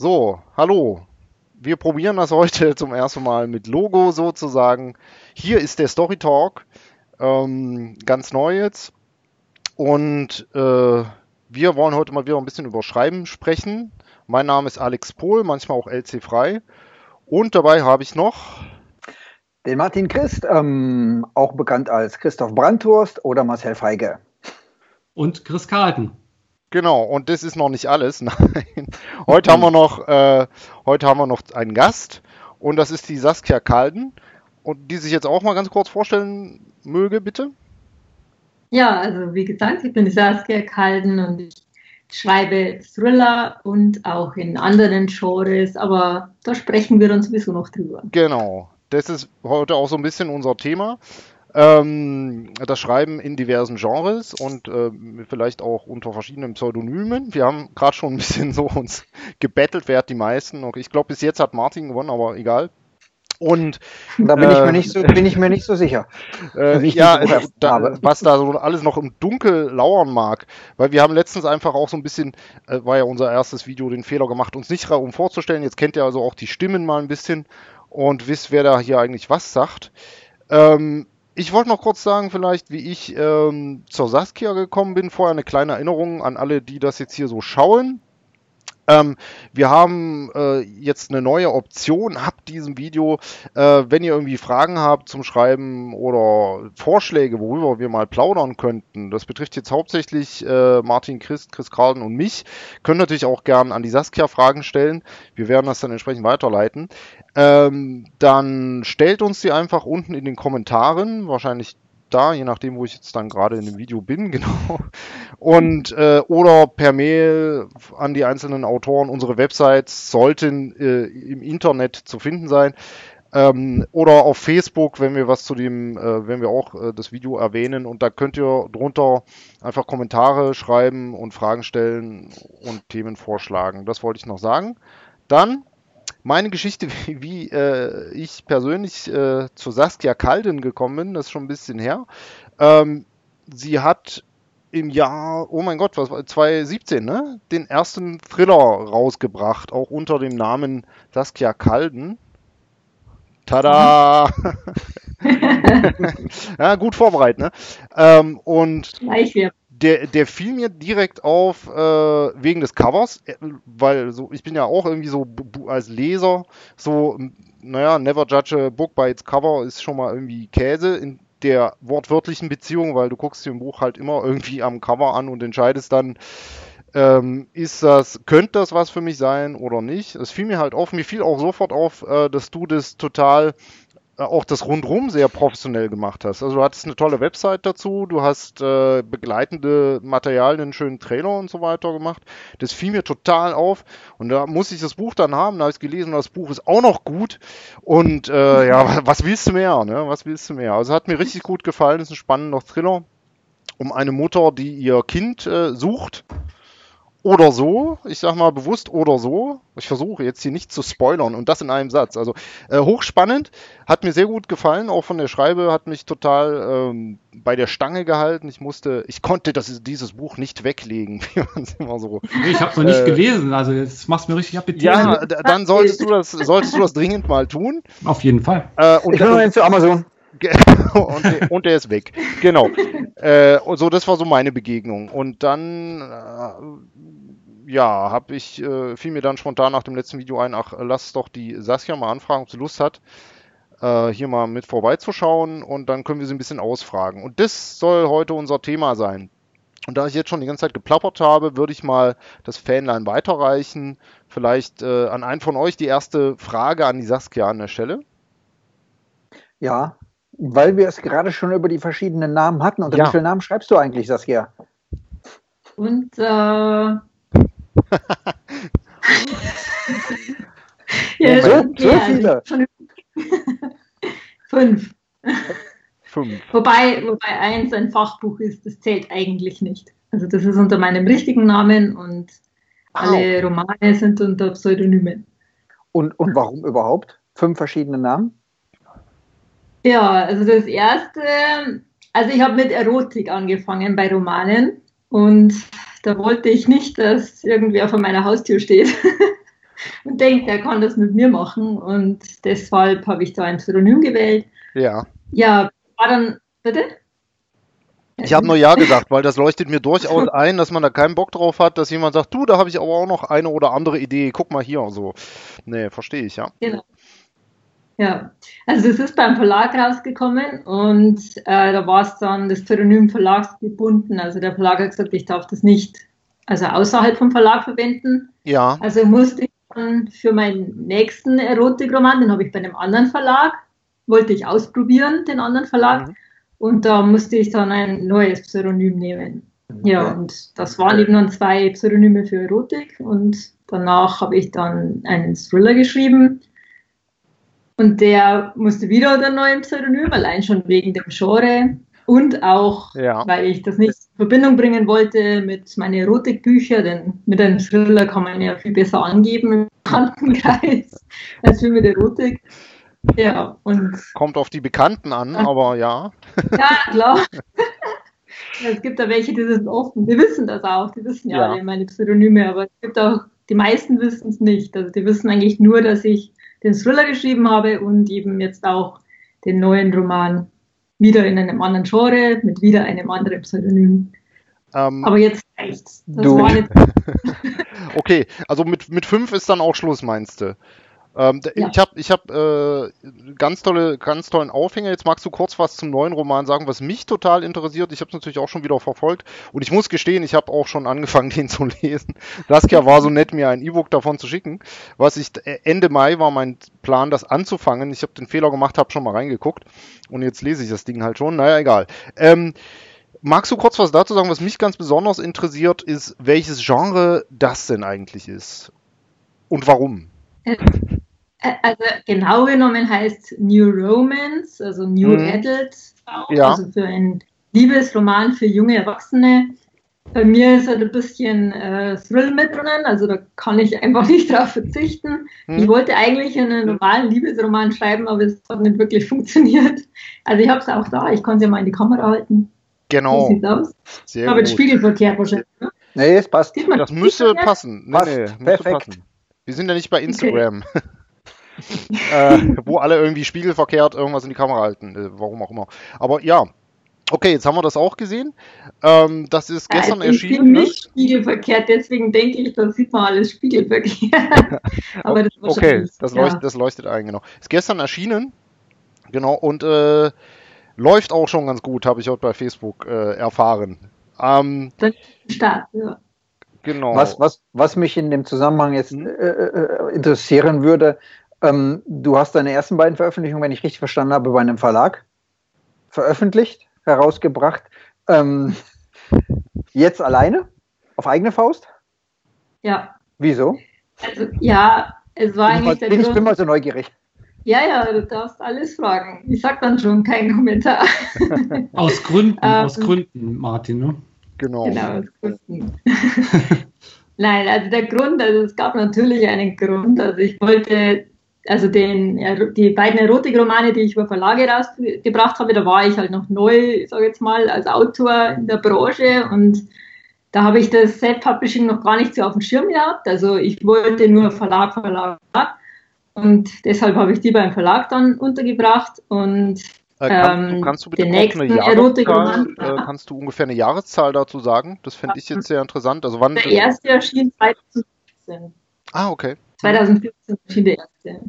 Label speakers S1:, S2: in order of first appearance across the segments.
S1: So, hallo. Wir probieren das heute zum ersten Mal mit Logo sozusagen. Hier ist der Story Talk, ähm, ganz neu jetzt. Und äh, wir wollen heute mal wieder ein bisschen über Schreiben sprechen. Mein Name ist Alex Pohl, manchmal auch LC Frei. Und dabei habe ich noch
S2: den Martin Christ, ähm, auch bekannt als Christoph Brandhurst oder Marcel Feige.
S3: Und Chris Carlton.
S1: Genau, und das ist noch nicht alles. Nein. Heute haben wir noch, äh, heute haben wir noch einen Gast und das ist die Saskia Kalden. Und die sich jetzt auch mal ganz kurz vorstellen möge, bitte.
S4: Ja, also wie gesagt, ich bin die Saskia Kalden und ich schreibe Thriller und auch in anderen Genres, aber da sprechen wir dann sowieso noch drüber.
S1: Genau das ist heute auch so ein bisschen unser Thema. Ähm, das Schreiben in diversen Genres und äh, vielleicht auch unter verschiedenen Pseudonymen. Wir haben gerade schon ein bisschen so uns gebettelt, wer hat die meisten. Okay, ich glaube, bis jetzt hat Martin gewonnen, aber egal. Und
S2: da bin, äh, ich, mir nicht so, bin ich mir nicht so sicher.
S1: Äh, ja, da, was da so alles noch im Dunkel lauern mag. Weil wir haben letztens einfach auch so ein bisschen, äh, war ja unser erstes Video, den Fehler gemacht, uns nicht um vorzustellen. Jetzt kennt ihr also auch die Stimmen mal ein bisschen und wisst, wer da hier eigentlich was sagt. Ähm, ich wollte noch kurz sagen, vielleicht, wie ich ähm, zur Saskia gekommen bin. Vorher eine kleine Erinnerung an alle, die das jetzt hier so schauen. Ähm, wir haben äh, jetzt eine neue Option ab diesem Video. Äh, wenn ihr irgendwie Fragen habt zum Schreiben oder Vorschläge, worüber wir mal plaudern könnten, das betrifft jetzt hauptsächlich äh, Martin Christ, Chris Carlden und mich, könnt natürlich auch gern an die Saskia Fragen stellen. Wir werden das dann entsprechend weiterleiten. Ähm, dann stellt uns die einfach unten in den Kommentaren, wahrscheinlich da, je nachdem, wo ich jetzt dann gerade in dem Video bin, genau. Und äh, oder per Mail an die einzelnen Autoren. Unsere Websites sollten äh, im Internet zu finden sein. Ähm, oder auf Facebook, wenn wir was zu dem, äh, wenn wir auch äh, das Video erwähnen und da könnt ihr drunter einfach Kommentare schreiben und Fragen stellen und Themen vorschlagen. Das wollte ich noch sagen. Dann meine Geschichte, wie, wie äh, ich persönlich äh, zu Saskia Kalden gekommen bin, das ist schon ein bisschen her. Ähm, sie hat im Jahr, oh mein Gott, was war 2017, ne? Den ersten Thriller rausgebracht, auch unter dem Namen Saskia Kalden. Tada! ja, gut vorbereitet, ne? Ähm, und Gleich wieder der, der fiel mir direkt auf äh, wegen des Covers, äh, weil so ich bin ja auch irgendwie so als Leser so, naja, never judge a book by its cover ist schon mal irgendwie Käse in der wortwörtlichen Beziehung, weil du guckst dir ein Buch halt immer irgendwie am Cover an und entscheidest dann, ähm, ist das, könnte das was für mich sein oder nicht? Es fiel mir halt auf, mir fiel auch sofort auf, äh, dass du das total auch das rundrum sehr professionell gemacht hast. Also du hattest eine tolle Website dazu, du hast äh, begleitende Materialien, einen schönen Trailer und so weiter gemacht. Das fiel mir total auf und da muss ich das Buch dann haben, da habe ich gelesen, das Buch ist auch noch gut und äh, ja, was willst du mehr, ne? Was willst du mehr? Also hat mir richtig gut gefallen, ist ein spannender Thriller um eine Mutter, die ihr Kind äh, sucht oder so, ich sag mal bewusst oder so. Ich versuche jetzt hier nicht zu spoilern und das in einem Satz. Also äh, hochspannend, hat mir sehr gut gefallen, auch von der Schreibe hat mich total ähm, bei der Stange gehalten. Ich musste, ich konnte das, dieses Buch nicht weglegen, wie man es immer so.
S3: Ich habe es noch nicht äh, gelesen, also jetzt machst du mir richtig Appetit.
S1: Ja, dann solltest du das, solltest du das dringend mal tun.
S3: Auf jeden Fall.
S2: Äh, und ich will zu Amazon.
S1: Und, der, und, der, ist weg. Genau. Äh, so, das war so meine Begegnung. Und dann, äh, ja, habe ich, äh, fiel mir dann spontan nach dem letzten Video ein, ach, lass doch die Saskia mal anfragen, ob sie Lust hat, äh, hier mal mit vorbeizuschauen und dann können wir sie ein bisschen ausfragen. Und das soll heute unser Thema sein. Und da ich jetzt schon die ganze Zeit geplappert habe, würde ich mal das Fanline weiterreichen. Vielleicht äh, an einen von euch die erste Frage an die Saskia an der Stelle.
S2: Ja, weil wir es gerade schon über die verschiedenen Namen hatten. Unter ja. wie viele Namen schreibst du eigentlich, Saskia?
S4: Und äh, ja,
S2: so, okay, so viele. Also
S4: fünf. Fünf. Wobei, wobei eins ein Fachbuch ist, das zählt eigentlich nicht. Also das ist unter meinem richtigen Namen und alle Romane sind unter Pseudonymen.
S2: Und, und warum überhaupt? Fünf verschiedene Namen?
S4: Ja, also das erste, also ich habe mit Erotik angefangen bei Romanen und da wollte ich nicht, dass irgendwer vor meiner Haustür steht. und denkt, er kann das mit mir machen. Und deshalb habe ich da ein Pseudonym gewählt.
S1: Ja.
S4: Ja, war dann, bitte?
S1: Ich habe nur Ja gesagt, weil das leuchtet mir durchaus ein, dass man da keinen Bock drauf hat, dass jemand sagt, du, da habe ich aber auch noch eine oder andere Idee, guck mal hier. So. Nee, verstehe ich, ja.
S4: Genau. Ja, also es ist beim Verlag rausgekommen und äh, da war es dann das Pseudonym Verlags gebunden. Also der Verlag hat gesagt, ich darf das nicht, also außerhalb vom Verlag verwenden.
S1: Ja.
S4: Also musste ich dann für meinen nächsten Erotikroman, den habe ich bei einem anderen Verlag, wollte ich ausprobieren, den anderen Verlag. Mhm. Und da musste ich dann ein neues Pseudonym nehmen. Okay. Ja, und das waren eben dann zwei Pseudonyme für Erotik und danach habe ich dann einen Thriller geschrieben und der musste wieder unter neuen Pseudonym, allein schon wegen dem Genre und auch, ja. weil ich das nicht in Verbindung bringen wollte mit meinen Erotikbüchern, denn mit einem Thriller kann man ja viel besser angeben im Bekanntenkreis als mit Erotik. Ja, und.
S1: Kommt auf die Bekannten an, aber ja.
S4: Ja, klar. es gibt da welche, die sind offen, die wissen das auch, die wissen ja, ja. alle meine Pseudonyme, aber es gibt auch, die meisten wissen es nicht. Also die wissen eigentlich nur, dass ich den Thriller geschrieben habe und eben jetzt auch den neuen Roman wieder in einem anderen Genre mit wieder einem anderen Pseudonym. Ähm, Aber jetzt reicht's.
S1: Das du. okay, also mit, mit fünf ist dann auch Schluss, meinst du? Ähm, ja. Ich habe ich hab, äh, ganz, tolle, ganz tollen Aufhänger. Jetzt magst du kurz was zum neuen Roman sagen, was mich total interessiert. Ich habe es natürlich auch schon wieder verfolgt. Und ich muss gestehen, ich habe auch schon angefangen, den zu lesen. Saskia war so nett, mir ein E-Book davon zu schicken. Was ich äh, Ende Mai war mein Plan, das anzufangen. Ich habe den Fehler gemacht, habe schon mal reingeguckt. Und jetzt lese ich das Ding halt schon. Naja, egal. Ähm, Magst du kurz was dazu sagen? Was mich ganz besonders interessiert, ist, welches Genre das denn eigentlich ist und warum?
S4: Also genau genommen heißt New Romance, also New mhm. Adult, auch, ja. also für ein Liebesroman für junge Erwachsene. Bei mir ist halt ein bisschen äh, Thrill mit drinnen, also da kann ich einfach nicht drauf verzichten. Mhm. Ich wollte eigentlich einen normalen Liebesroman schreiben, aber es hat nicht wirklich funktioniert. Also ich habe es auch da, ich kann es ja mal in die Kamera halten.
S1: Genau.
S4: So sieht's aus. Sehr aber gut. spiegelverkehrt wahrscheinlich. Ne?
S1: Nee, es passt. Das müsste passen. Nee, nee, müsste Perfekt. passen. Wir sind ja nicht bei Instagram. Okay. äh, wo alle irgendwie spiegelverkehrt irgendwas in die Kamera halten. Äh, warum auch immer. Aber ja. Okay, jetzt haben wir das auch gesehen. Ähm, das ist gestern ja, erschienen. Ich bin
S4: nicht ne? spiegelverkehrt, deswegen denke ich, da sieht man alles spiegelverkehrt.
S1: Aber das okay, das, ja. leuchtet, das leuchtet ein, genau. Ist gestern erschienen. Genau, und äh, läuft auch schon ganz gut, habe ich heute bei Facebook äh, erfahren. Ähm,
S2: Start, ja. Genau. Was, was, was mich in dem Zusammenhang jetzt hm? äh, äh, interessieren würde, ähm, du hast deine ersten beiden Veröffentlichungen, wenn ich richtig verstanden habe, bei einem Verlag veröffentlicht, herausgebracht. Ähm, jetzt alleine? Auf eigene Faust?
S4: Ja.
S2: Wieso?
S4: Also, ja, es war
S2: bin eigentlich mal, der Ich bin mal so neugierig.
S4: Ja, ja, du darfst alles fragen. Ich sag dann schon keinen Kommentar.
S3: aus Gründen, ähm, aus Gründen, Martin, ne?
S1: Genau. Genau, aus Gründen.
S4: Nein, also der Grund, also es gab natürlich einen Grund. Also ich wollte also den, die beiden Erotikromane, die ich über Verlage rausgebracht habe, da war ich halt noch neu, sage jetzt mal, als Autor in der Branche und da habe ich das Self-Publishing noch gar nicht so auf dem Schirm gehabt. Also ich wollte nur Verlag, Verlag, und deshalb habe ich die beim Verlag dann untergebracht und
S1: äh, kann, ähm, kannst du bitte den nächsten eine Jahreszahl, äh, kannst du ungefähr eine Jahreszahl dazu sagen? Das fände ich jetzt sehr interessant. Also wann
S4: der erste erschien 2014.
S1: Ah, okay.
S4: 2014 erschien der erste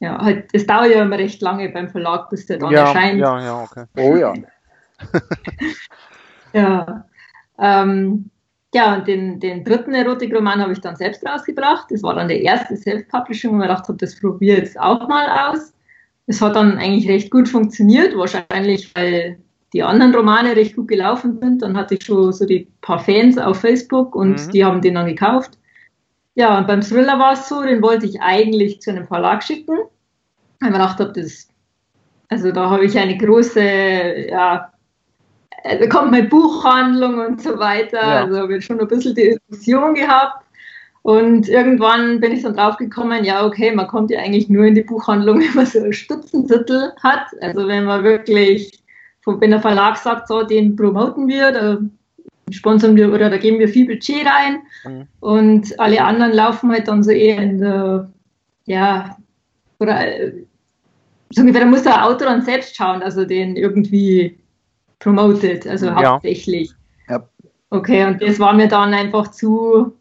S4: ja, halt, es dauert ja immer recht lange beim Verlag, bis der dann ja, erscheint.
S1: Ja, ja, okay.
S2: Oh ja.
S4: ja. Ähm, ja, und den, den dritten Erotikroman habe ich dann selbst rausgebracht. Das war dann der erste Self-Publishing, wo ich gedacht habe, das probiere ich jetzt auch mal aus. Es hat dann eigentlich recht gut funktioniert, wahrscheinlich weil die anderen Romane recht gut gelaufen sind. Dann hatte ich schon so die paar Fans auf Facebook und mhm. die haben den dann gekauft. Ja, und beim Thriller war es so, den wollte ich eigentlich zu einem Verlag schicken. Weil ich mir gedacht habe, das, also da habe ich eine große, ja, da also kommt meine Buchhandlung und so weiter. Ja. Also habe ich schon ein bisschen die Illusion gehabt. Und irgendwann bin ich dann drauf gekommen, ja, okay, man kommt ja eigentlich nur in die Buchhandlung, wenn man so einen Stützentitel hat. Also wenn man wirklich, wenn der Verlag sagt, so, den promoten wir, da sponsern wir oder da geben wir viel Budget rein mhm. und alle anderen laufen halt dann so eher in der, ja, oder so ungefähr, da muss der Autor dann selbst schauen, dass er den irgendwie promotet, also ja. hauptsächlich. Ja. Okay, und das war mir dann einfach zu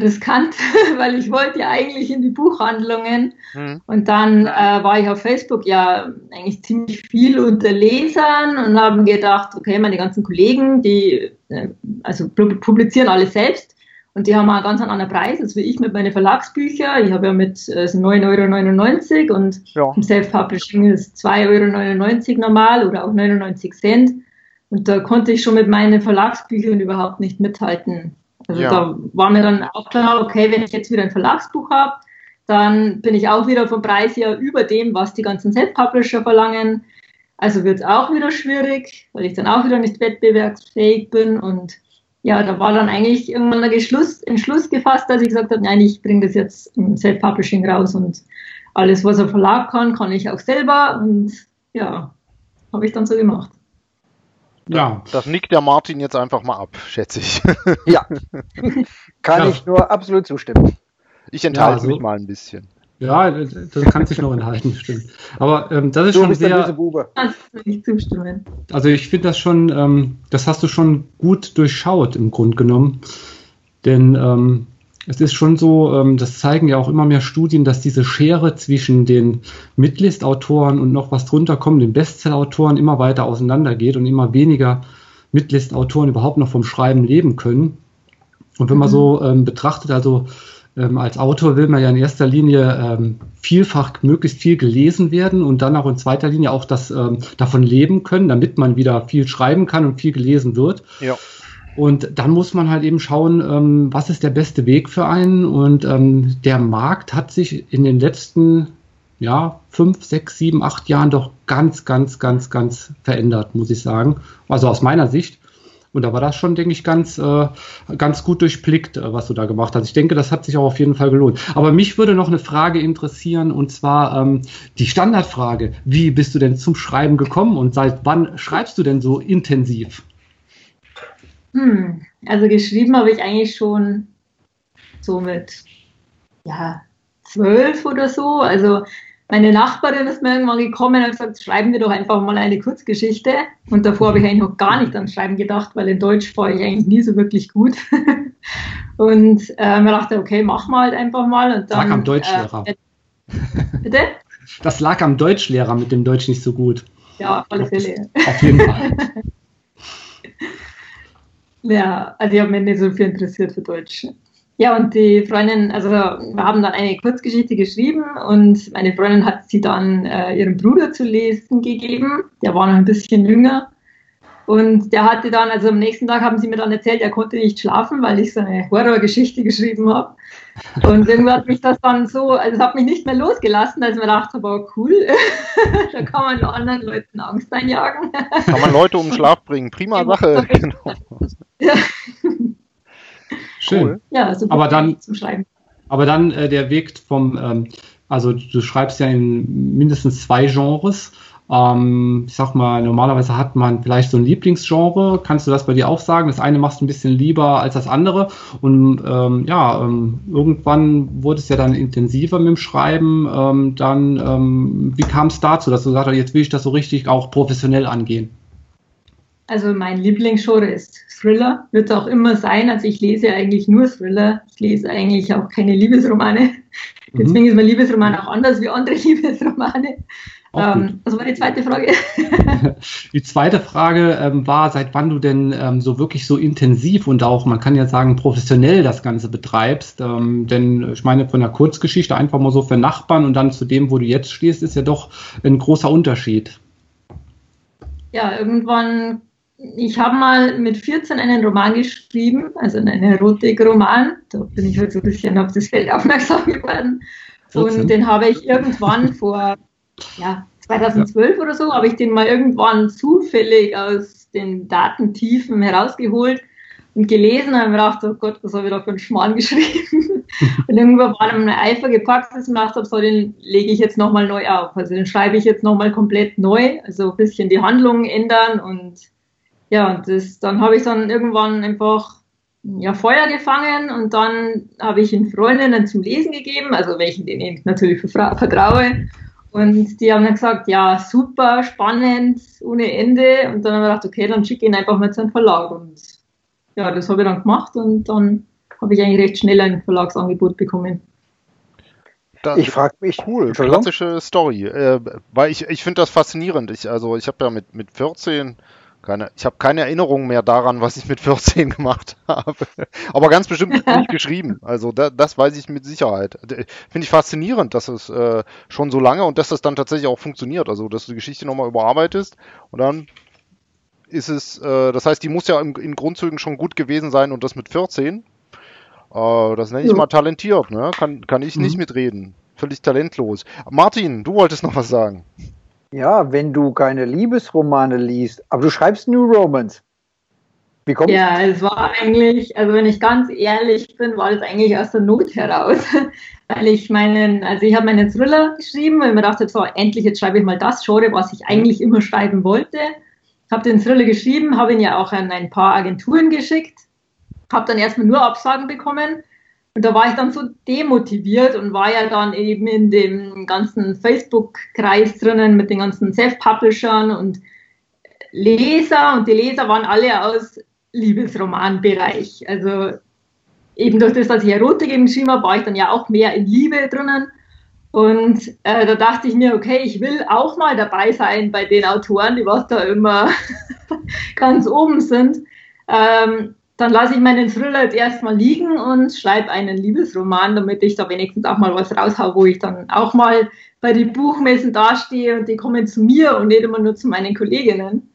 S4: riskant, weil ich wollte ja eigentlich in die Buchhandlungen mhm. und dann äh, war ich auf Facebook ja eigentlich ziemlich viel unter Lesern und habe gedacht, okay, meine ganzen Kollegen, die äh, also publizieren alle selbst und die haben auch ganz einen anderen Preis als wie ich mit meinen Verlagsbüchern. Ich habe ja mit äh, 9,99 Euro und ja. im Self-Publishing ist 2,99 Euro normal oder auch 99 Cent. Und da konnte ich schon mit meinen Verlagsbüchern überhaupt nicht mithalten. Also ja. da war mir dann auch klar, okay, wenn ich jetzt wieder ein Verlagsbuch habe, dann bin ich auch wieder vom Preis her über dem, was die ganzen Self-Publisher verlangen. Also wird es auch wieder schwierig, weil ich dann auch wieder nicht wettbewerbsfähig bin. Und ja, da war dann eigentlich irgendwann der Schluss, Entschluss gefasst, dass ich gesagt habe, nein, ich bringe das jetzt im Self-Publishing raus und alles, was ein Verlag kann, kann ich auch selber. Und ja, habe ich dann so gemacht.
S1: Ja. Das nickt der Martin jetzt einfach mal ab, schätze ich.
S2: Ja. Kann ja. ich nur absolut zustimmen.
S1: Ich enthalte ja, also, mich mal ein bisschen.
S3: Ja, das kann sich noch enthalten, stimmt. Aber ähm, das ist du schon sehr. Bube. Ich zustimmen. Also ich finde das schon, ähm, das hast du schon gut durchschaut im Grunde genommen. Denn ähm, es ist schon so, ähm, das zeigen ja auch immer mehr Studien, dass diese Schere zwischen den Midlist-Autoren und noch was drunter kommen, den Bestseller-Autoren, immer weiter auseinandergeht und immer weniger Midlist-Autoren überhaupt noch vom Schreiben leben können. Und wenn man so mhm. ähm, betrachtet, also ähm, als Autor will man ja in erster Linie ähm, vielfach möglichst viel gelesen werden und dann auch in zweiter Linie auch das ähm, davon leben können, damit man wieder viel schreiben kann und viel gelesen wird. Ja. Und dann muss man halt eben schauen, ähm, was ist der beste Weg für einen. Und ähm, der Markt hat sich in den letzten ja, fünf, sechs, sieben, acht Jahren doch ganz, ganz, ganz, ganz verändert, muss ich sagen. Also aus meiner Sicht. Und da war das schon, denke ich, ganz, äh, ganz gut durchblickt, äh, was du da gemacht hast. Ich denke, das hat sich auch auf jeden Fall gelohnt. Aber mich würde noch eine Frage interessieren, und zwar ähm, die Standardfrage. Wie bist du denn zum Schreiben gekommen und seit wann schreibst du denn so intensiv?
S4: Hm, also geschrieben habe ich eigentlich schon so mit ja, zwölf oder so. Also meine Nachbarin ist mir irgendwann gekommen und hat gesagt, schreiben wir doch einfach mal eine Kurzgeschichte. Und davor habe ich eigentlich noch gar nicht an Schreiben gedacht, weil in Deutsch war ich eigentlich nie so wirklich gut. und äh, mir dachte, okay, mach mal halt einfach mal. Und
S3: dann, lag am Deutschlehrer. Äh, bitte? Das lag am Deutschlehrer mit dem Deutsch nicht so gut.
S4: Ja, auf alle Fälle. Auf jeden Fall. Ja, also ich habe mich nicht so viel interessiert für Deutsch. Ja, und die Freundin, also wir haben dann eine Kurzgeschichte geschrieben und meine Freundin hat sie dann äh, ihrem Bruder zu lesen gegeben. Der war noch ein bisschen jünger. Und der hatte dann, also am nächsten Tag haben sie mir dann erzählt, er konnte nicht schlafen, weil ich so eine Horrorgeschichte geschrieben habe. Und irgendwie hat mich das dann so, also es hat mich nicht mehr losgelassen, als ich mir dachte, aber cool, da kann man anderen Leuten Angst einjagen.
S1: Kann man Leute um Schlaf bringen, prima Sache. Genau. Ja.
S3: Schön. Cool. Ja, super. Aber dann, zum Schreiben. Aber dann äh, der Weg vom, ähm, also du schreibst ja in mindestens zwei Genres. Ähm, ich sag mal, normalerweise hat man vielleicht so ein Lieblingsgenre. Kannst du das bei dir auch sagen? Das eine machst du ein bisschen lieber als das andere. Und ähm, ja, ähm, irgendwann wurde es ja dann intensiver mit dem Schreiben. Ähm, dann, ähm, wie kam es dazu, dass du gesagt hast, jetzt will ich das so richtig auch professionell angehen?
S4: Also mein Lieblingsgenre ist Thriller, wird es auch immer sein. Also ich lese eigentlich nur Thriller. Ich lese eigentlich auch keine Liebesromane. Mhm. Deswegen ist mein Liebesroman auch anders wie andere Liebesromane. Ähm, was war die zweite Frage?
S3: die zweite Frage ähm, war, seit wann du denn ähm, so wirklich so intensiv und auch, man kann ja sagen, professionell das Ganze betreibst. Ähm, denn ich meine, von der Kurzgeschichte einfach mal so für Nachbarn und dann zu dem, wo du jetzt stehst, ist ja doch ein großer Unterschied.
S4: Ja, irgendwann, ich habe mal mit 14 einen Roman geschrieben, also einen Erotik-Roman. Da bin ich halt so ein bisschen auf das Feld aufmerksam geworden. 14. Und den habe ich irgendwann vor ja, 2012 ja. oder so, habe ich den mal irgendwann zufällig aus den Datentiefen herausgeholt und gelesen und mir gedacht, oh Gott, was habe ich da für einen Schmarrn geschrieben? und irgendwann war dann mein Eifer gepackt, dass ich mir gedacht habe, so, den lege ich jetzt nochmal neu auf. Also den schreibe ich jetzt nochmal komplett neu, also ein bisschen die Handlungen ändern und ja, das, dann habe ich dann irgendwann einfach ja, Feuer gefangen und dann habe ich ihn Freundinnen zum Lesen gegeben, also welchen denen ich natürlich vertraue. Und die haben dann gesagt, ja, super, spannend, ohne Ende. Und dann haben wir gedacht, okay, dann schicke ich ihn einfach mal zu einem Verlag. Und ja, das habe ich dann gemacht und dann habe ich eigentlich recht schnell ein Verlagsangebot bekommen.
S1: Das ich frage mich. Cool, klassische Story. Äh, weil ich, ich finde das faszinierend. Ich, also ich habe ja mit, mit 14 keine, ich habe keine Erinnerung mehr daran, was ich mit 14 gemacht habe. Aber ganz bestimmt nicht geschrieben. Also da, das weiß ich mit Sicherheit. Finde ich faszinierend, dass es äh, schon so lange und dass das dann tatsächlich auch funktioniert. Also dass du die Geschichte nochmal überarbeitest und dann ist es, äh, das heißt, die muss ja im, in Grundzügen schon gut gewesen sein und das mit 14. Äh, das nenne ich ja. mal talentiert, ne? Kann, kann ich mhm. nicht mitreden. Völlig talentlos. Martin, du wolltest noch was sagen.
S2: Ja, wenn du keine Liebesromane liest, aber du schreibst New Romance.
S4: Wie kommt Ja, es war eigentlich, also wenn ich ganz ehrlich bin, war das eigentlich aus der Not heraus. Weil ich meinen, also ich habe meinen Thriller geschrieben, weil ich mir dachte, so, endlich jetzt schreibe ich mal das Genre, was ich eigentlich immer schreiben wollte. Habe den Thriller geschrieben, habe ihn ja auch an ein paar Agenturen geschickt habe dann erstmal nur Absagen bekommen. Und da war ich dann so demotiviert und war ja dann eben in dem ganzen Facebook-Kreis drinnen mit den ganzen Self-Publishern und Leser. Und die Leser waren alle aus Liebesromanbereich. Also eben durch das, dass ich Erotik eben geschrieben habe, war ich dann ja auch mehr in Liebe drinnen. Und äh, da dachte ich mir, okay, ich will auch mal dabei sein bei den Autoren, die was da immer ganz oben sind. Ähm, dann lasse ich meinen Thriller jetzt erstmal liegen und schreibe einen Liebesroman, damit ich da wenigstens auch mal was raushau, wo ich dann auch mal bei den Buchmessen dastehe und die kommen zu mir und nicht immer nur zu meinen Kolleginnen.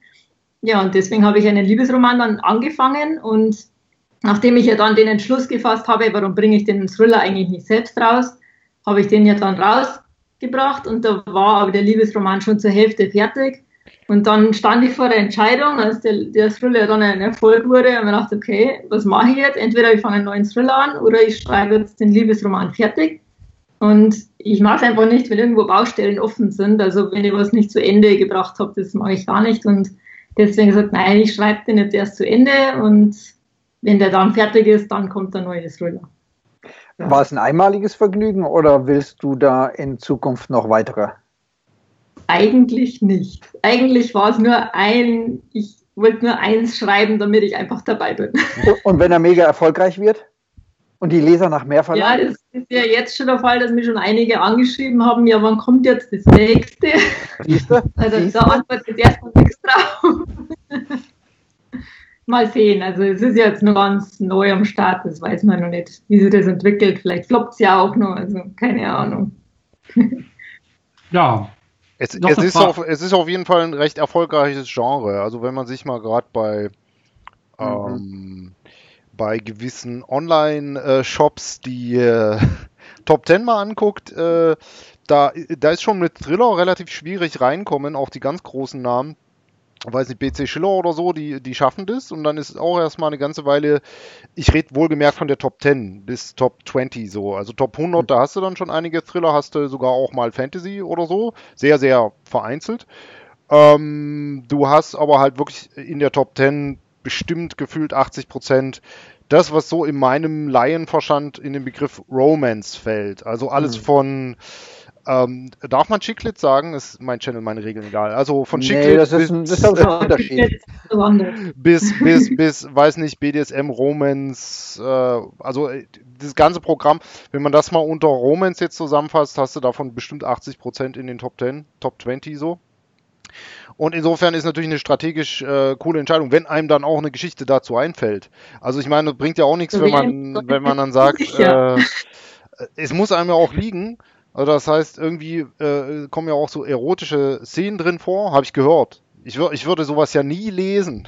S4: Ja, und deswegen habe ich einen Liebesroman dann angefangen und nachdem ich ja dann den Entschluss gefasst habe, warum bringe ich den Thriller eigentlich nicht selbst raus, habe ich den ja dann rausgebracht und da war aber der Liebesroman schon zur Hälfte fertig. Und dann stand ich vor der Entscheidung, als der, der Thriller dann ein Erfolg wurde, und mir dachte, okay, was mache ich jetzt? Entweder ich fange einen neuen Thriller an oder ich schreibe jetzt den Liebesroman fertig. Und ich mag es einfach nicht, wenn irgendwo Baustellen offen sind. Also wenn ich was nicht zu Ende gebracht habe, das mag ich gar nicht. Und deswegen gesagt, nein, ich schreibe den jetzt erst zu Ende und wenn der dann fertig ist, dann kommt der neue Thriller.
S2: Ja. War es ein einmaliges Vergnügen oder willst du da in Zukunft noch weitere?
S4: Eigentlich nicht. Eigentlich war es nur ein, ich wollte nur eins schreiben, damit ich einfach dabei bin.
S2: Und wenn er mega erfolgreich wird? Und die Leser nach mehr verlangen?
S4: Ja, das ist ja jetzt schon der Fall, dass mir schon einige angeschrieben haben, ja, wann kommt jetzt das nächste? Siehste? Also Siehste? da antwortet erstmal nichts drauf. Mal sehen, also es ist jetzt nur ganz neu am Start, das weiß man noch nicht, wie sich das entwickelt. Vielleicht floppt es ja auch noch, also keine Ahnung.
S1: Ja, es, es ist auf, es ist auf jeden Fall ein recht erfolgreiches Genre. Also wenn man sich mal gerade bei, mhm. ähm, bei gewissen Online-Shops die äh, Top 10 mal anguckt, äh, da, da ist schon mit Thriller relativ schwierig reinkommen, auch die ganz großen Namen weiß nicht, BC Schiller oder so, die, die schaffen das und dann ist es auch erstmal eine ganze Weile, ich rede wohlgemerkt von der Top 10 bis Top 20 so, also Top 100, mhm. da hast du dann schon einige Thriller, hast du sogar auch mal Fantasy oder so, sehr, sehr vereinzelt. Ähm, du hast aber halt wirklich in der Top 10 bestimmt gefühlt 80 Prozent das, was so in meinem Laienverstand in den Begriff Romance fällt. Also alles mhm. von ähm, darf man Chiclet sagen? Ist mein Channel, meine Regeln egal. Also von Chiclet nee, das ist, bis, das ist ein Unterschied. bis, bis, bis, weiß nicht, BDSM, Romance, äh, also äh, das ganze Programm, wenn man das mal unter Romance jetzt zusammenfasst, hast du davon bestimmt 80% in den Top 10, Top 20 so. Und insofern ist natürlich eine strategisch äh, coole Entscheidung, wenn einem dann auch eine Geschichte dazu einfällt. Also ich meine, bringt ja auch nichts, wenn man, wenn man dann sagt, äh, es muss einem ja auch liegen. Also das heißt, irgendwie äh, kommen ja auch so erotische Szenen drin vor, habe ich gehört. Ich, wür ich würde sowas ja nie lesen.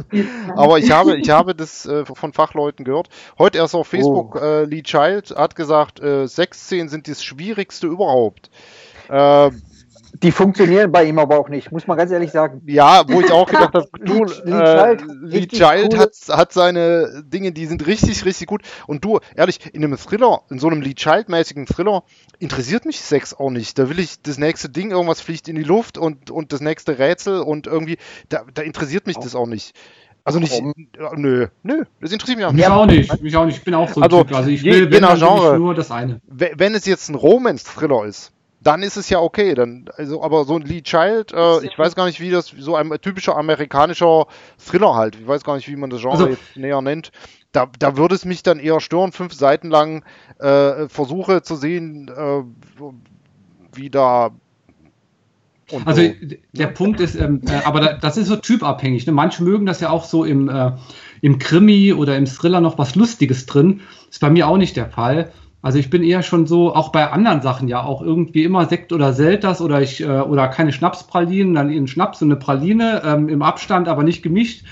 S1: Aber ich habe, ich habe das äh, von Fachleuten gehört. Heute erst auf Facebook, oh. äh, Lee Child hat gesagt, äh, Sexszenen sind das Schwierigste überhaupt. Äh,
S2: Die funktionieren bei ihm aber auch nicht, muss man ganz ehrlich sagen.
S1: Ja, wo ich auch gedacht habe, du, äh, Lee Child cool. hat, hat seine Dinge, die sind richtig, richtig gut. Und du, ehrlich, in einem Thriller, in so einem Lee Child-mäßigen Thriller, interessiert mich Sex auch nicht. Da will ich das nächste Ding, irgendwas fliegt in die Luft und, und das nächste Rätsel und irgendwie, da, da interessiert mich oh. das auch nicht. Also nicht, Warum? nö, nö, das interessiert mich auch
S3: nicht. Mich auch nicht, mich auch nicht, ich bin auch so
S1: ein also, Typ. Also ich will, wenn, Genre, nur das eine. Wenn es jetzt ein Romance-Thriller ist, dann ist es ja okay. Dann, also, aber so ein Lee Child, äh, ich weiß gar nicht, wie das, so ein typischer amerikanischer Thriller halt, ich weiß gar nicht, wie man das Genre also, jetzt näher nennt. Da, da würde es mich dann eher stören, fünf Seiten lang äh, Versuche zu sehen, äh, wie da
S3: also so. der Punkt ist, ähm, äh, aber da, das ist so typabhängig. Ne? Manche mögen das ja auch so im, äh, im Krimi oder im Thriller noch was Lustiges drin. Ist bei mir auch nicht der Fall. Also ich bin eher schon so, auch bei anderen Sachen ja, auch irgendwie immer Sekt oder Selters oder ich äh, oder keine Schnapspralinen, dann einen Schnaps und eine Praline ähm, im Abstand, aber nicht gemischt.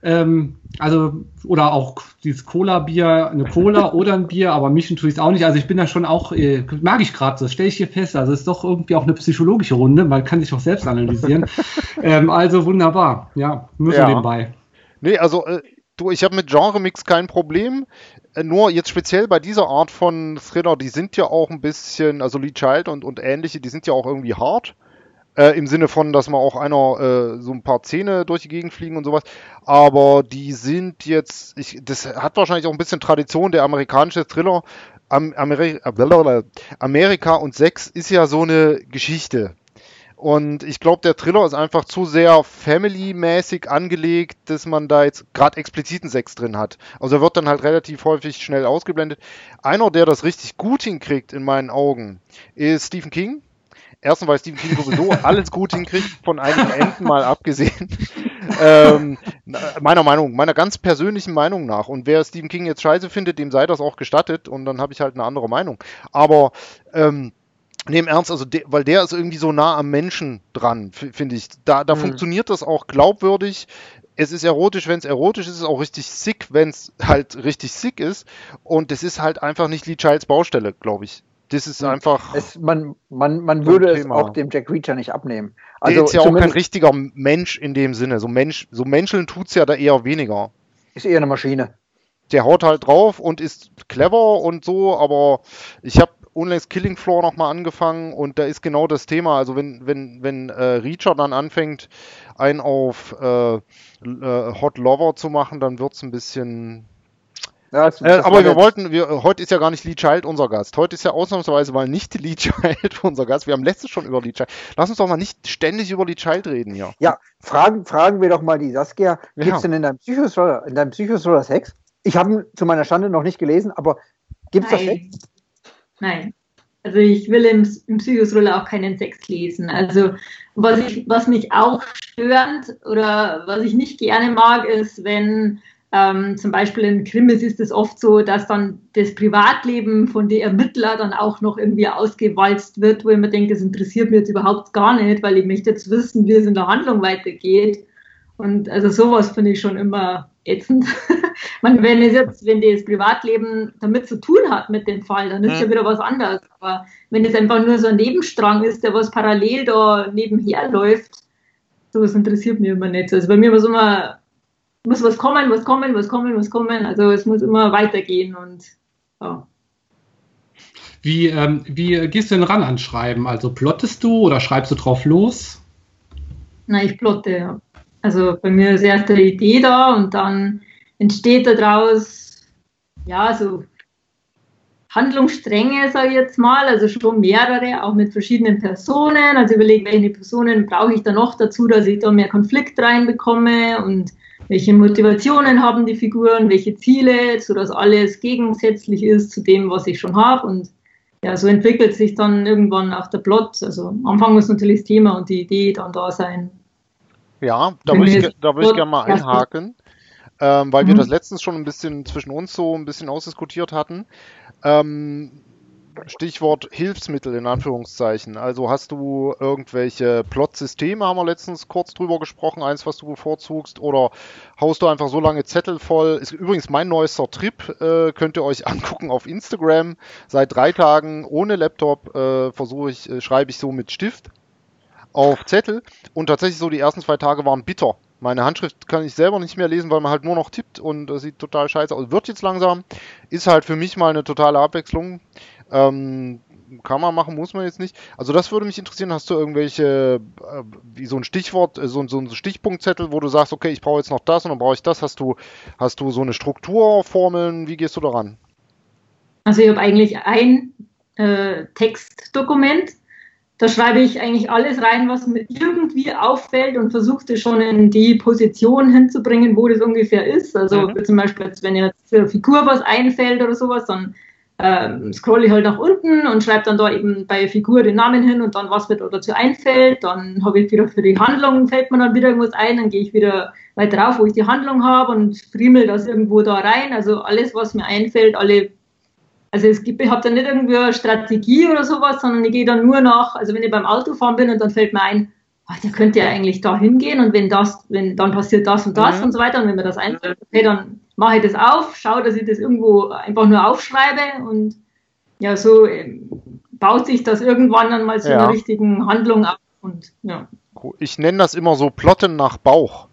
S3: Ähm, also, oder auch dieses Cola-Bier, eine Cola oder ein Bier, aber mischen tue ich es auch nicht. Also ich bin da schon auch, äh, mag ich gerade so, stelle ich hier fest. Also es ist doch irgendwie auch eine psychologische Runde, man kann sich auch selbst analysieren. ähm, also wunderbar, ja, nur so ja. nebenbei.
S1: Nee, also äh, du, ich habe mit Genre-Mix kein Problem. Äh, nur jetzt speziell bei dieser Art von Thriller, die sind ja auch ein bisschen, also Lee Child und, und ähnliche, die sind ja auch irgendwie hart. Äh, Im Sinne von, dass man auch einer äh, so ein paar Zähne durch die Gegend fliegen und sowas. Aber die sind jetzt, ich, das hat wahrscheinlich auch ein bisschen Tradition, der amerikanische Thriller. Am, Ameri äh, Amerika und Sex ist ja so eine Geschichte. Und ich glaube, der Thriller ist einfach zu sehr family-mäßig angelegt, dass man da jetzt gerade expliziten Sex drin hat. Also er wird dann halt relativ häufig schnell ausgeblendet. Einer, der das richtig gut hinkriegt in meinen Augen, ist Stephen King. Erstens, weil Stephen King sowieso alles gut hinkriegt, von einigen Enden mal abgesehen. ähm, meiner Meinung, meiner ganz persönlichen Meinung nach. Und wer Stephen King jetzt scheiße findet, dem sei das auch gestattet und dann habe ich halt eine andere Meinung. Aber ähm, Nee, im Ernst, also de, weil der ist irgendwie so nah am Menschen dran, finde ich. Da, da mhm. funktioniert das auch glaubwürdig. Es ist erotisch, wenn es erotisch ist, es ist auch richtig sick, wenn es halt richtig sick ist. Und es ist halt einfach nicht Lee Childs Baustelle, glaube ich. Das ist hm. einfach.
S2: Es, man man, man würde es auch dem Jack Reacher nicht abnehmen.
S1: Also der ist ja auch kein richtiger Mensch in dem Sinne. So, Mensch, so Menscheln tut es ja da eher weniger.
S2: Ist eher eine Maschine.
S1: Der haut halt drauf und ist clever und so, aber ich habe unlängst Killing Floor nochmal angefangen und da ist genau das Thema. Also wenn, wenn, wenn äh, Reacher dann anfängt, einen auf äh, äh, Hot Lover zu machen, dann wird es ein bisschen ja, das, äh, aber wir wollten, wir, heute ist ja gar nicht Lee Child unser Gast. Heute ist ja ausnahmsweise mal nicht Lee Child unser Gast. Wir haben letztes schon über Lee Child. Lass uns doch mal nicht ständig über Lee Child reden hier.
S2: Ja, fragen, fragen wir doch mal die Saskia. Gibt es denn in deinem Psychothriller, in deinem Psychothriller Sex? Ich habe ihn zu meiner Schande noch nicht gelesen, aber gibt es da Sex?
S4: Nein. Also ich will im, im Psychothriller auch keinen Sex lesen. Also was, ich, was mich auch stört oder was ich nicht gerne mag, ist, wenn ähm, zum Beispiel in Krimis ist es oft so, dass dann das Privatleben von den Ermittler dann auch noch irgendwie ausgewalzt wird, wo ich mir denke, das interessiert mich jetzt überhaupt gar nicht, weil ich möchte jetzt wissen, wie es in der Handlung weitergeht. Und also sowas finde ich schon immer ätzend. Man, wenn es jetzt, wenn das Privatleben damit zu tun hat mit dem Fall, dann ist ja, ja wieder was anderes. Aber wenn es einfach nur so ein Nebenstrang ist, der was parallel da nebenher läuft, sowas interessiert mich immer nicht. Also bei mir es immer muss was kommen, was kommen, was kommen, was kommen. Also es muss immer weitergehen und ja.
S3: Wie, ähm, wie gehst du denn ran an Schreiben? Also plottest du oder schreibst du drauf los?
S4: Nein, ich plotte, ja. Also bei mir ist erst eine Idee da und dann entsteht daraus, ja, so Handlungsstränge, sage ich jetzt mal, also schon mehrere, auch mit verschiedenen Personen. Also überlege, welche Personen brauche ich da noch dazu, dass ich da mehr Konflikt reinbekomme und welche Motivationen haben die Figuren, welche Ziele, sodass alles gegensätzlich ist zu dem, was ich schon habe. Und ja, so entwickelt sich dann irgendwann auch der Plot. Also am Anfang muss natürlich das Thema und die Idee dann da sein.
S1: Ja, da würde ich, da würd ich gerne mal einhaken, ähm, weil mhm. wir das letztens schon ein bisschen zwischen uns so ein bisschen ausdiskutiert hatten. Ähm, Stichwort Hilfsmittel in Anführungszeichen. Also hast du irgendwelche Plot-Systeme, haben wir letztens kurz drüber gesprochen, eins, was du bevorzugst, oder haust du einfach so lange Zettel voll? Ist übrigens mein neuester Trip, äh, könnt ihr euch angucken auf Instagram. Seit drei Tagen ohne Laptop äh, versuche ich, äh, schreibe ich so mit Stift. Auf Zettel und tatsächlich so die ersten zwei Tage waren bitter. Meine Handschrift kann ich selber nicht mehr lesen, weil man halt nur noch tippt und das sieht total scheiße aus. Wird jetzt langsam, ist halt für mich mal eine totale Abwechslung. Ähm, kann man machen, muss man jetzt nicht. Also das würde mich interessieren. Hast du irgendwelche, äh, wie so ein Stichwort, äh, so, so ein Stichpunktzettel, wo du sagst, okay, ich brauche jetzt noch das und dann brauche ich das. Hast du, hast du so eine Strukturformeln? Wie gehst du daran?
S4: Also ich habe eigentlich ein äh, Textdokument. Da schreibe ich eigentlich alles rein, was mir irgendwie auffällt und versuche das schon in die Position hinzubringen, wo das ungefähr ist. Also mhm. zum Beispiel, wenn mir jetzt für eine Figur was einfällt oder sowas, dann ähm, scrolle ich halt nach unten und schreibe dann da eben bei Figur den Namen hin und dann was mir dazu einfällt. Dann habe ich wieder für die Handlung, fällt mir dann wieder irgendwas ein, dann gehe ich wieder weiter drauf, wo ich die Handlung habe und friemel das irgendwo da rein. Also alles, was mir einfällt, alle, also es gibt, ich habe da nicht irgendwie eine Strategie oder sowas, sondern ich gehe dann nur nach, also wenn ich beim Autofahren bin und dann fällt mir ein, ach, der könnte ja eigentlich da hingehen und wenn das, wenn dann passiert das und das mhm. und so weiter und wenn mir das einfällt, okay, dann mache ich das auf, schaue, dass ich das irgendwo einfach nur aufschreibe und ja, so ähm, baut sich das irgendwann dann mal zu ja. einer richtigen Handlung auf und ja.
S1: Ich nenne das immer so Plotten nach Bauch.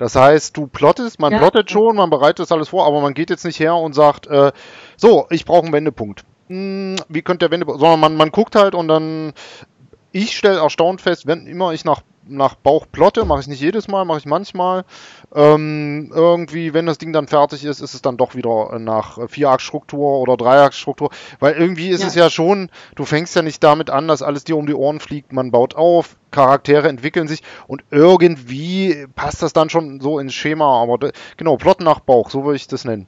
S1: Das heißt, du plottest, man ja. plottet schon, man bereitet das alles vor, aber man geht jetzt nicht her und sagt, äh, so, ich brauche einen Wendepunkt. Hm, wie könnte der Wendepunkt, sondern man, man guckt halt und dann ich stelle erstaunt fest, wenn immer ich nach, nach Bauch plotte, mache ich nicht jedes Mal, mache ich manchmal. Ähm, irgendwie, wenn das Ding dann fertig ist, ist es dann doch wieder nach Vierachsstruktur oder Dreiachsstruktur. Weil irgendwie ist ja. es ja schon, du fängst ja nicht damit an, dass alles dir um die Ohren fliegt. Man baut auf, Charaktere entwickeln sich und irgendwie passt das dann schon so ins Schema. Aber genau, Plotten nach Bauch, so würde ich das nennen.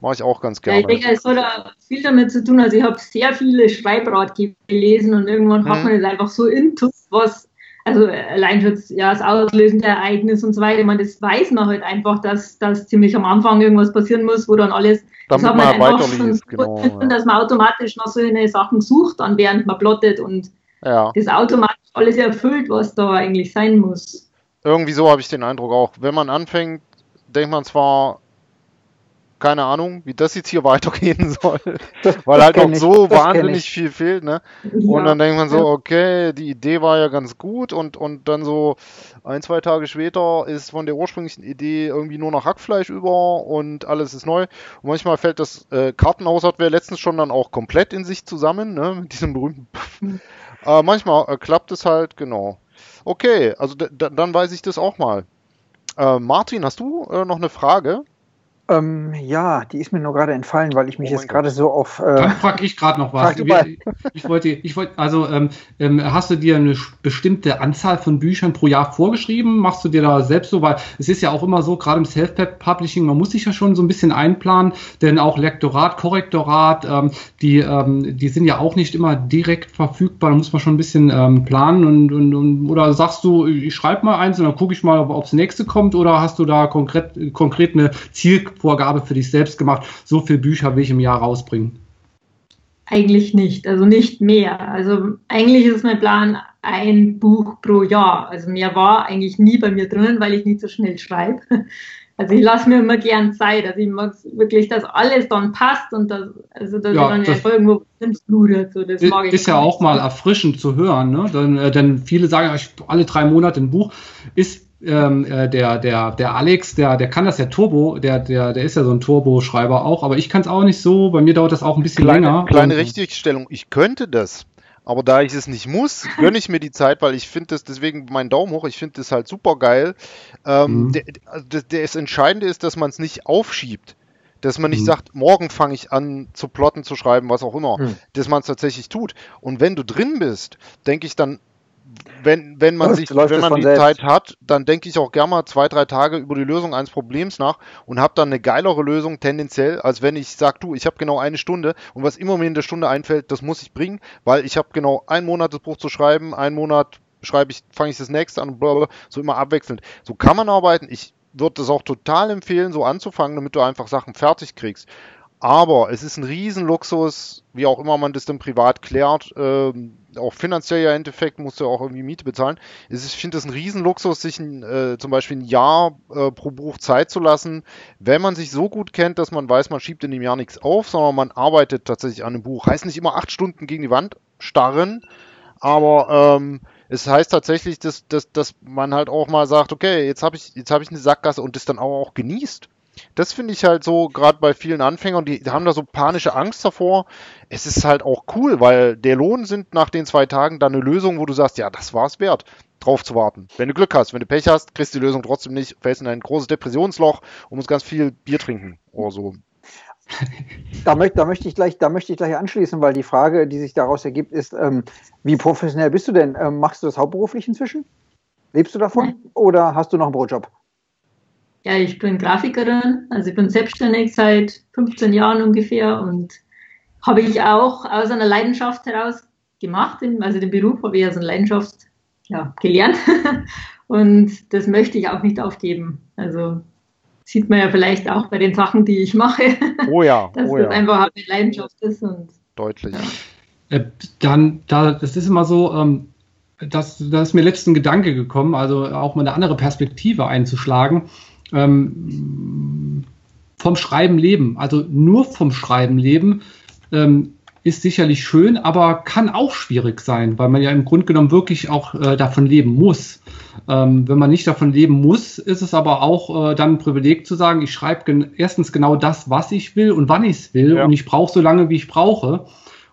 S1: Mache ich auch ganz gerne. Ja,
S4: ich denke, es hat auch viel damit zu tun. Also ich habe sehr viele Schreibratgeber gelesen und irgendwann mhm. hat man es einfach so intus, was, also allein jetzt ja, das auslösende Ereignis und so weiter. Man, das weiß man halt einfach, dass, dass ziemlich am Anfang irgendwas passieren muss, wo dann alles,
S1: Damit das hat man, man einfach schon genau,
S4: ja. dass man automatisch noch so eine Sachen sucht, dann während man plottet und ja. das automatisch alles erfüllt, was da eigentlich sein muss.
S1: Irgendwie so habe ich den Eindruck auch. Wenn man anfängt, denkt man zwar, keine Ahnung, wie das jetzt hier weitergehen soll, das, weil halt noch so wahnsinnig viel fehlt, ne? Ja. Und dann denkt man so, okay, die Idee war ja ganz gut und, und dann so ein, zwei Tage später ist von der ursprünglichen Idee irgendwie nur noch Hackfleisch über und alles ist neu. Und manchmal fällt das äh, Kartenhaus hat wir letztens schon dann auch komplett in sich zusammen, ne? Mit diesem berühmten mhm. äh, manchmal äh, klappt es halt, genau. Okay, also dann weiß ich das auch mal. Äh, Martin, hast du äh, noch eine Frage?
S2: Ähm, ja, die ist mir nur gerade entfallen, weil ich mich oh jetzt gerade so auf.
S3: Äh, Dann frage ich gerade noch was. Ich, ich, wollte, ich wollte, also ähm, ähm, hast du dir eine bestimmte Anzahl von Büchern pro Jahr vorgeschrieben? Machst du dir da selbst so, weil es ist ja auch immer so, gerade im Self-Publishing, man muss sich ja schon so ein bisschen einplanen, denn auch Lektorat, Korrektorat, ähm, die, ähm, die sind ja auch nicht immer direkt verfügbar. Da muss man schon ein bisschen ähm, planen und, und, und oder sagst du, ich schreibe mal eins und dann gucke ich mal, ob, das nächste kommt, oder hast du da konkret, konkret eine Ziel Vorgabe für dich selbst gemacht, so viele Bücher will ich im Jahr rausbringen?
S4: Eigentlich nicht, also nicht mehr. Also eigentlich ist mein Plan ein Buch pro Jahr. Also mehr war eigentlich nie bei mir drinnen, weil ich nicht so schnell schreibe. Also ich lasse mir immer gern Zeit. Also ich mag wirklich, dass alles dann passt und das, also dass ja, ich dann das irgendwo
S3: blutet. So, das mag ist ich ja auch mal erfrischend zu hören, ne? Denn, äh, denn viele sagen, ich alle drei Monate ein Buch. Ist ähm, äh, der, der, der Alex, der, der kann das ja Turbo, der, der, der ist ja so ein Turbo-Schreiber auch, aber ich kann es auch nicht so, bei mir dauert das auch ein bisschen
S1: kleine,
S3: länger.
S1: Kleine Richtigstellung, ich könnte das. Aber da ich es nicht muss, gönne ich mir die Zeit, weil ich finde das, deswegen mein Daumen hoch, ich finde das halt super geil. Ähm, mhm. der, also der, das Entscheidende ist, dass man es nicht aufschiebt. Dass man nicht mhm. sagt, morgen fange ich an zu plotten, zu schreiben, was auch immer. Mhm. Dass man es tatsächlich tut. Und wenn du drin bist, denke ich dann, wenn, wenn man, sich, wenn man die selbst. Zeit hat, dann denke ich auch gerne mal zwei, drei Tage über die Lösung eines Problems nach und habe dann eine geilere Lösung tendenziell, als wenn ich sage, du, ich habe genau eine Stunde und was immer mir in der Stunde einfällt, das muss ich bringen, weil ich habe genau einen Monat das Buch zu schreiben, einen Monat schreibe ich, fange ich das nächste an, blablabla, so immer abwechselnd. So kann man arbeiten. Ich würde das auch total empfehlen, so anzufangen, damit du einfach Sachen fertig kriegst. Aber es ist ein Riesenluxus, wie auch immer man das dann privat klärt, ähm, auch finanziell ja im Endeffekt musst du auch irgendwie Miete bezahlen. Ist, ich finde es ein Riesenluxus, sich ein, äh, zum Beispiel ein Jahr äh, pro Buch Zeit zu lassen, wenn man sich so gut kennt, dass man weiß, man schiebt in dem Jahr nichts auf, sondern man arbeitet tatsächlich an einem Buch. Heißt nicht immer acht Stunden gegen die Wand starren, aber ähm, Es heißt tatsächlich, dass, dass, dass man halt auch mal sagt, okay, jetzt habe ich, jetzt habe ich eine Sackgasse und das dann auch, auch genießt. Das finde ich halt so, gerade bei vielen Anfängern, die haben da so panische Angst davor. Es ist halt auch cool, weil der Lohn sind nach den zwei Tagen dann eine Lösung, wo du sagst, ja, das war es wert, drauf zu warten. Wenn du Glück hast, wenn du Pech hast, kriegst du die Lösung trotzdem nicht, fällst in ein großes Depressionsloch und musst ganz viel Bier trinken oder so.
S2: Da, möchte, da, möchte ich gleich, da möchte ich gleich anschließen, weil die Frage, die sich daraus ergibt, ist, ähm, wie professionell bist du denn? Ähm, machst du das hauptberuflich inzwischen? Lebst du davon oder hast du noch einen Brotjob?
S4: Ja, ich bin Grafikerin, also ich bin selbstständig seit 15 Jahren ungefähr und habe ich auch aus einer Leidenschaft heraus gemacht. Also den Beruf habe ich aus einer Leidenschaft ja, gelernt und das möchte ich auch nicht aufgeben. Also sieht man ja vielleicht auch bei den Sachen, die ich mache.
S1: Oh ja,
S4: dass
S1: oh
S4: das
S1: ja.
S4: einfach eine Leidenschaft ist. Und,
S1: Deutlich.
S3: Ja. Äh, dann, da, das ist immer so, ähm, dass, da ist mir letzten Gedanke gekommen, also auch mal eine andere Perspektive einzuschlagen. Ähm, vom Schreiben leben, also nur vom Schreiben leben, ähm, ist sicherlich schön, aber kann auch schwierig sein, weil man ja im Grunde genommen wirklich auch äh, davon leben muss. Ähm, wenn man nicht davon leben muss, ist es aber auch äh, dann ein Privileg zu sagen, ich schreibe gen erstens genau das, was ich will und wann ich es will ja. und ich brauche so lange, wie ich brauche.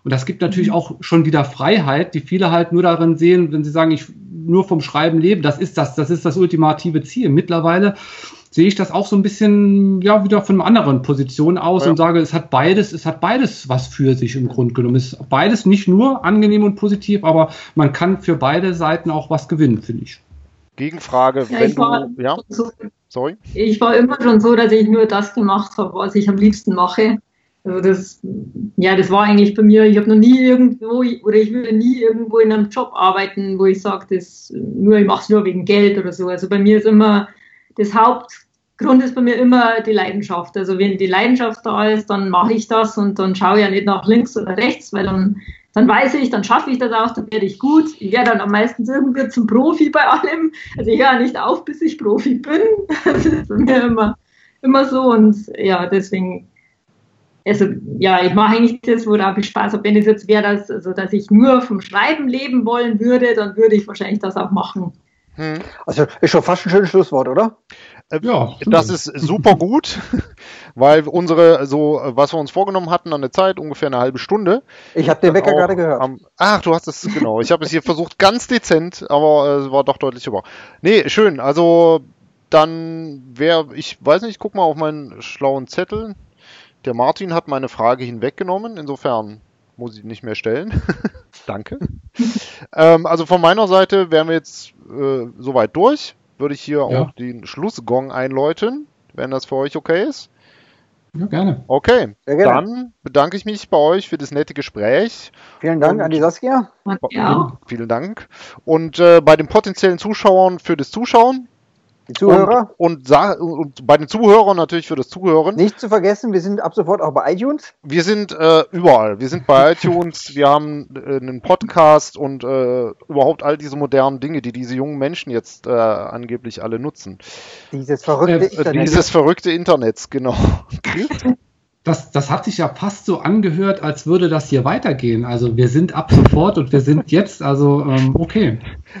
S3: Und das gibt natürlich mhm. auch schon wieder Freiheit, die viele halt nur darin sehen, wenn sie sagen, ich nur vom Schreiben lebe, das ist das, das ist das ultimative Ziel. Mittlerweile sehe ich das auch so ein bisschen, ja, wieder von einer anderen Position aus ja. und sage, es hat beides, es hat beides was für sich im Grunde genommen. Es ist beides nicht nur angenehm und positiv, aber man kann für beide Seiten auch was gewinnen, finde ich.
S1: Gegenfrage, ja, wenn du, ja,
S4: so, sorry. Ich war immer schon so, dass ich nur das gemacht habe, was ich am liebsten mache. Also das, ja, das war eigentlich bei mir, ich habe noch nie irgendwo, oder ich würde nie irgendwo in einem Job arbeiten, wo ich sage, das nur, ich mache es nur wegen Geld oder so. Also bei mir ist immer, das Hauptgrund ist bei mir immer die Leidenschaft. Also wenn die Leidenschaft da ist, dann mache ich das und dann schaue ich ja nicht nach links oder rechts, weil dann, dann weiß ich, dann schaffe ich das auch, dann werde ich gut. Ich werde dann am meisten irgendwie zum Profi bei allem. Also ich höre nicht auf, bis ich Profi bin. Das ist bei mir immer, immer so und ja, deswegen also ja, ich mache eigentlich das, worauf ich Spaß habe. Wenn es jetzt wäre, dass, also, dass ich nur vom Schreiben leben wollen würde, dann würde ich wahrscheinlich das auch machen.
S2: Hm. Also ist schon fast ein schönes Schlusswort, oder?
S1: Äh, ja, das ist super gut, weil unsere, so was wir uns vorgenommen hatten an der Zeit, ungefähr eine halbe Stunde.
S2: Ich habe den Wecker gerade gehört.
S1: Am, ach, du hast es, genau. Ich habe es hier versucht, ganz dezent, aber es äh, war doch deutlich über. Nee, schön. Also dann wäre, ich weiß nicht, ich guck mal auf meinen schlauen Zettel. Der Martin hat meine Frage hinweggenommen, insofern muss ich nicht mehr stellen. Danke. ähm, also von meiner Seite wären wir jetzt äh, soweit durch. Würde ich hier ja. auch den Schlussgong einläuten, wenn das für euch okay ist.
S3: Ja, gerne.
S1: Okay, gerne. dann bedanke ich mich bei euch für das nette Gespräch.
S2: Vielen Dank Und, an die Saskia.
S1: Ja. Vielen Dank. Und äh, bei den potenziellen Zuschauern für das Zuschauen.
S2: Die Zuhörer.
S1: Und, und, und, bei den Zuhörern natürlich für das Zuhören.
S2: Nicht zu vergessen, wir sind ab sofort auch bei iTunes.
S1: Wir sind äh, überall. Wir sind bei iTunes, wir haben äh, einen Podcast und äh, überhaupt all diese modernen Dinge, die diese jungen Menschen jetzt äh, angeblich alle nutzen.
S2: Dieses verrückte
S1: äh, Internet. Dieses verrückte Internet, genau.
S3: Das, das hat sich ja fast so angehört, als würde das hier weitergehen. Also wir sind ab sofort und wir sind jetzt, also ähm, okay.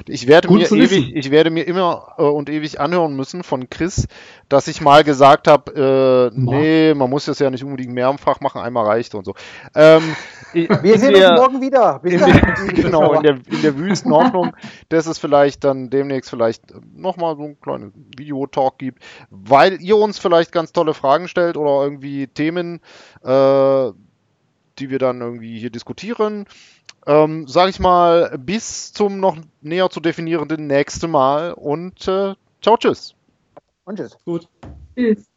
S1: Ich werde, mir ewig, ich werde mir immer äh, und ewig anhören müssen von Chris, dass ich mal gesagt habe, äh, nee, man muss das ja nicht unbedingt mehrfach machen, einmal reicht und so. Ähm,
S2: wir sehen der, uns morgen wieder.
S1: In der, genau, in der, in der wüsten Hoffnung, dass es vielleicht dann demnächst vielleicht nochmal so ein kleines Videotalk gibt, weil ihr uns vielleicht ganz tolle Fragen stellt oder irgendwie Themen, äh, die wir dann irgendwie hier diskutieren. Ähm, sag ich mal, bis zum noch näher zu definierenden nächsten Mal und äh, ciao, tschüss.
S2: Und tschüss.
S3: Gut. Tschüss.